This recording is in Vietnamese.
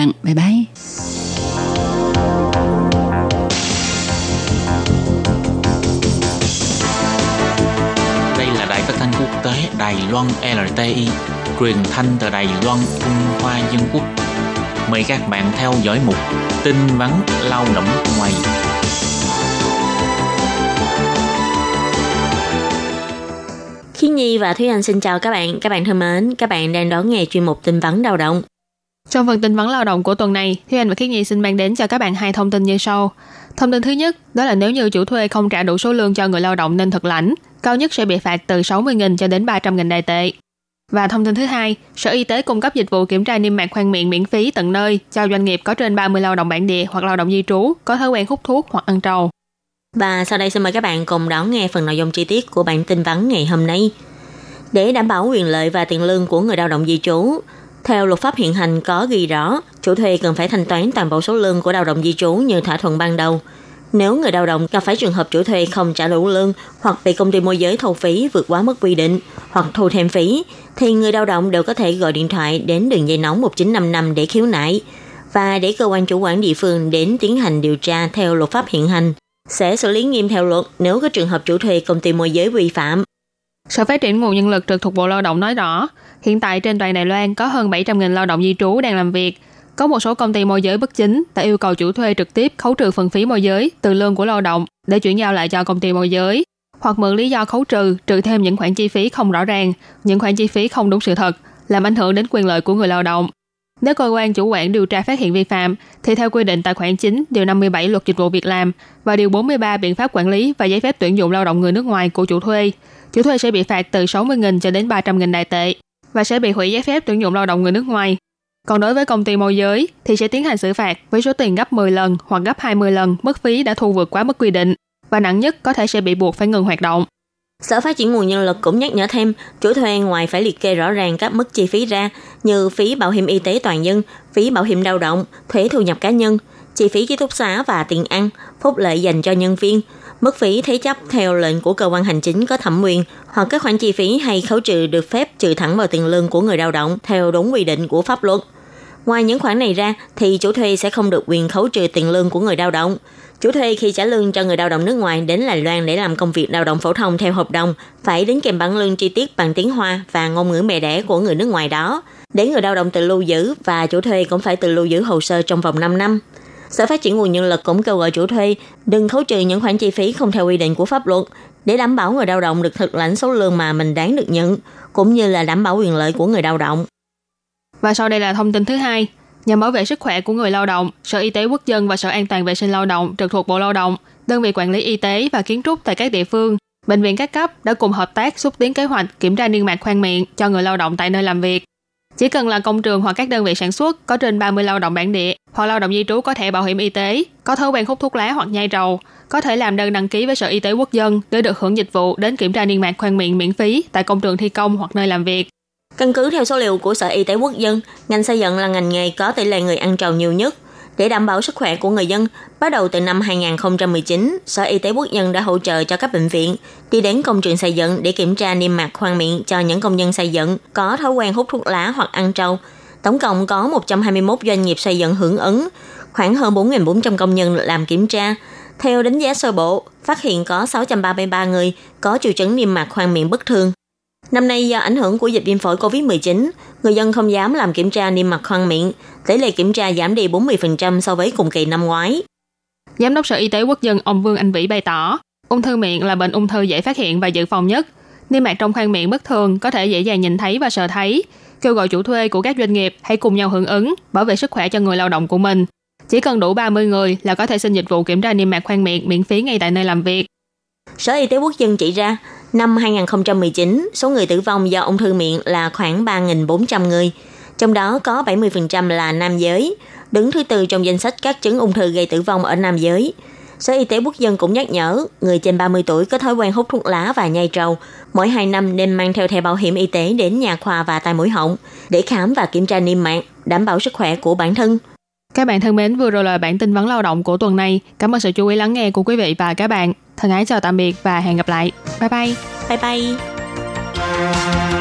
bạn. Bye bye. Đây là đài phát thanh quốc tế Đài Loan LTI, truyền thanh từ Đài Loan, Trung Hoa Dân Quốc. Mời các bạn theo dõi mục tin vắn lao động ngoài. Khi Nhi và Thúy Anh xin chào các bạn. Các bạn thân mến, các bạn đang đón nghe chuyên mục tin vắn lao động. Trong phần tin vấn lao động của tuần này, Thúy Anh và Khiết Nhi xin mang đến cho các bạn hai thông tin như sau. Thông tin thứ nhất, đó là nếu như chủ thuê không trả đủ số lương cho người lao động nên thực lãnh, cao nhất sẽ bị phạt từ 60.000 cho đến 300.000 đài tệ. Và thông tin thứ hai, Sở Y tế cung cấp dịch vụ kiểm tra niêm mạc khoang miệng miễn phí tận nơi cho doanh nghiệp có trên 30 lao động bản địa hoặc lao động di trú có thói quen hút thuốc hoặc ăn trầu. Và sau đây xin mời các bạn cùng đón nghe phần nội dung chi tiết của bản tin vắn ngày hôm nay. Để đảm bảo quyền lợi và tiền lương của người lao động di trú, theo luật pháp hiện hành có ghi rõ, chủ thuê cần phải thanh toán toàn bộ số lương của lao động di trú như thỏa thuận ban đầu. Nếu người lao động gặp phải trường hợp chủ thuê không trả đủ lương hoặc bị công ty môi giới thu phí vượt quá mức quy định hoặc thu thêm phí, thì người lao động đều có thể gọi điện thoại đến đường dây nóng 1955 để khiếu nại và để cơ quan chủ quản địa phương đến tiến hành điều tra theo luật pháp hiện hành sẽ xử lý nghiêm theo luật nếu có trường hợp chủ thuê công ty môi giới vi phạm. Sở Phát triển Nguồn Nhân lực trực thuộc Bộ Lao động nói rõ, hiện tại trên toàn Đài Loan có hơn 700.000 lao động di trú đang làm việc. Có một số công ty môi giới bất chính đã yêu cầu chủ thuê trực tiếp khấu trừ phần phí môi giới từ lương của lao động để chuyển giao lại cho công ty môi giới, hoặc mượn lý do khấu trừ trừ thêm những khoản chi phí không rõ ràng, những khoản chi phí không đúng sự thật, làm ảnh hưởng đến quyền lợi của người lao động. Nếu cơ quan chủ quản điều tra phát hiện vi phạm, thì theo quy định tại khoản 9, điều 57 luật dịch vụ việc làm và điều 43 biện pháp quản lý và giấy phép tuyển dụng lao động người nước ngoài của chủ thuê, chủ thuê sẽ bị phạt từ 60.000 cho đến 300.000 đại tệ và sẽ bị hủy giấy phép tuyển dụng lao động người nước ngoài. Còn đối với công ty môi giới thì sẽ tiến hành xử phạt với số tiền gấp 10 lần hoặc gấp 20 lần mức phí đã thu vượt quá mức quy định và nặng nhất có thể sẽ bị buộc phải ngừng hoạt động. Sở Phát triển Nguồn Nhân lực cũng nhắc nhở thêm, chủ thuê ngoài phải liệt kê rõ ràng các mức chi phí ra như phí bảo hiểm y tế toàn dân, phí bảo hiểm lao động, thuế thu nhập cá nhân, chi phí ký túc xá và tiền ăn, phúc lợi dành cho nhân viên, mức phí thế chấp theo lệnh của cơ quan hành chính có thẩm quyền hoặc các khoản chi phí hay khấu trừ được phép trừ thẳng vào tiền lương của người lao động theo đúng quy định của pháp luật. Ngoài những khoản này ra, thì chủ thuê sẽ không được quyền khấu trừ tiền lương của người lao động. Chủ thuê khi trả lương cho người lao động nước ngoài đến Đài Loan để làm công việc lao động phổ thông theo hợp đồng phải đến kèm bản lương chi tiết bằng tiếng Hoa và ngôn ngữ mẹ đẻ của người nước ngoài đó. Để người lao động tự lưu giữ và chủ thuê cũng phải tự lưu giữ hồ sơ trong vòng 5 năm. Sở Phát triển Nguồn Nhân lực cũng kêu gọi chủ thuê đừng khấu trừ những khoản chi phí không theo quy định của pháp luật để đảm bảo người lao động được thực lãnh số lương mà mình đáng được nhận, cũng như là đảm bảo quyền lợi của người lao động. Và sau đây là thông tin thứ hai. Nhằm bảo vệ sức khỏe của người lao động, Sở Y tế Quốc dân và Sở An toàn vệ sinh lao động trực thuộc Bộ Lao động, đơn vị quản lý y tế và kiến trúc tại các địa phương, bệnh viện các cấp đã cùng hợp tác xúc tiến kế hoạch kiểm tra niêm mạc khoang miệng cho người lao động tại nơi làm việc. Chỉ cần là công trường hoặc các đơn vị sản xuất có trên 30 lao động bản địa hoặc lao động di trú có thẻ bảo hiểm y tế, có thói quen hút thuốc lá hoặc nhai trầu, có thể làm đơn đăng ký với Sở Y tế Quốc dân để được hưởng dịch vụ đến kiểm tra niêm mạc khoang miệng miễn phí tại công trường thi công hoặc nơi làm việc. Căn cứ theo số liệu của Sở Y tế Quốc dân, ngành xây dựng là ngành nghề có tỷ lệ người ăn trầu nhiều nhất. Để đảm bảo sức khỏe của người dân, bắt đầu từ năm 2019, Sở Y tế Quốc dân đã hỗ trợ cho các bệnh viện đi đến công trường xây dựng để kiểm tra niêm mạc khoang miệng cho những công nhân xây dựng có thói quen hút thuốc lá hoặc ăn trầu. Tổng cộng có 121 doanh nghiệp xây dựng hưởng ứng, khoảng hơn 4.400 công nhân làm kiểm tra. Theo đánh giá sơ bộ, phát hiện có 633 người có triệu chứng niêm mạc khoang miệng bất thường. Năm nay do ảnh hưởng của dịch viêm phổi COVID-19, người dân không dám làm kiểm tra niêm mạc khoang miệng, tỷ lệ kiểm tra giảm đi 40% so với cùng kỳ năm ngoái. Giám đốc Sở Y tế Quốc dân ông Vương Anh Vĩ bày tỏ, ung thư miệng là bệnh ung thư dễ phát hiện và dự phòng nhất. Niêm mạc trong khoang miệng bất thường có thể dễ dàng nhìn thấy và sờ thấy. Kêu gọi chủ thuê của các doanh nghiệp hãy cùng nhau hưởng ứng, bảo vệ sức khỏe cho người lao động của mình. Chỉ cần đủ 30 người là có thể xin dịch vụ kiểm tra niêm mạc khoang miệng miễn phí ngay tại nơi làm việc. Sở Y tế Quốc dân chỉ ra, năm 2019, số người tử vong do ung thư miệng là khoảng 3.400 người, trong đó có 70% là nam giới, đứng thứ tư trong danh sách các chứng ung thư gây tử vong ở nam giới. Sở Y tế Quốc dân cũng nhắc nhở, người trên 30 tuổi có thói quen hút thuốc lá và nhai trầu, mỗi 2 năm nên mang theo thẻ bảo hiểm y tế đến nhà khoa và tai mũi họng để khám và kiểm tra niêm mạc, đảm bảo sức khỏe của bản thân. Các bạn thân mến, vừa rồi là bản tin vấn lao động của tuần này. Cảm ơn sự chú ý lắng nghe của quý vị và các bạn. Thân ái chào tạm biệt và hẹn gặp lại. Bye bye. Bye bye.